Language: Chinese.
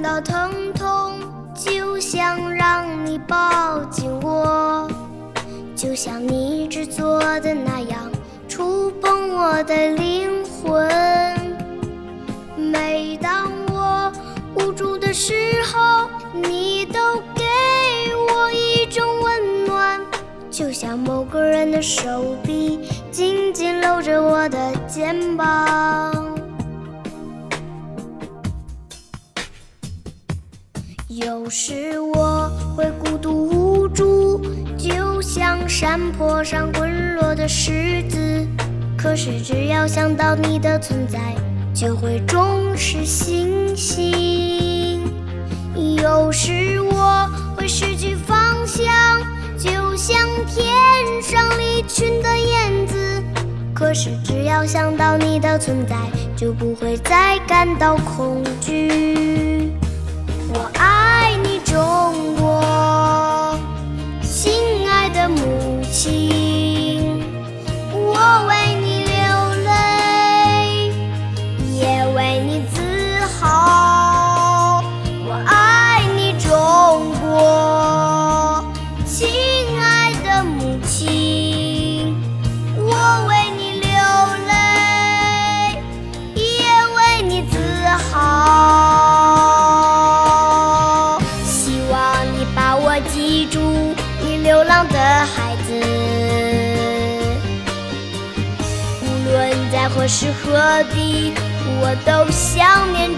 感到疼痛，就想让你抱紧我，就像你制作的那样，触碰我的灵魂。每当我无助的时候，你都给我一种温暖，就像某个人的手臂紧紧搂着我的肩膀。有时我会孤独无助，就像山坡上滚落的石子。可是只要想到你的存在，就会重拾信心。有时我会失去方向，就像天上离群的燕子。可是只要想到你的存在，就不会再感到恐惧。我爱 she 何时何地，我都想念。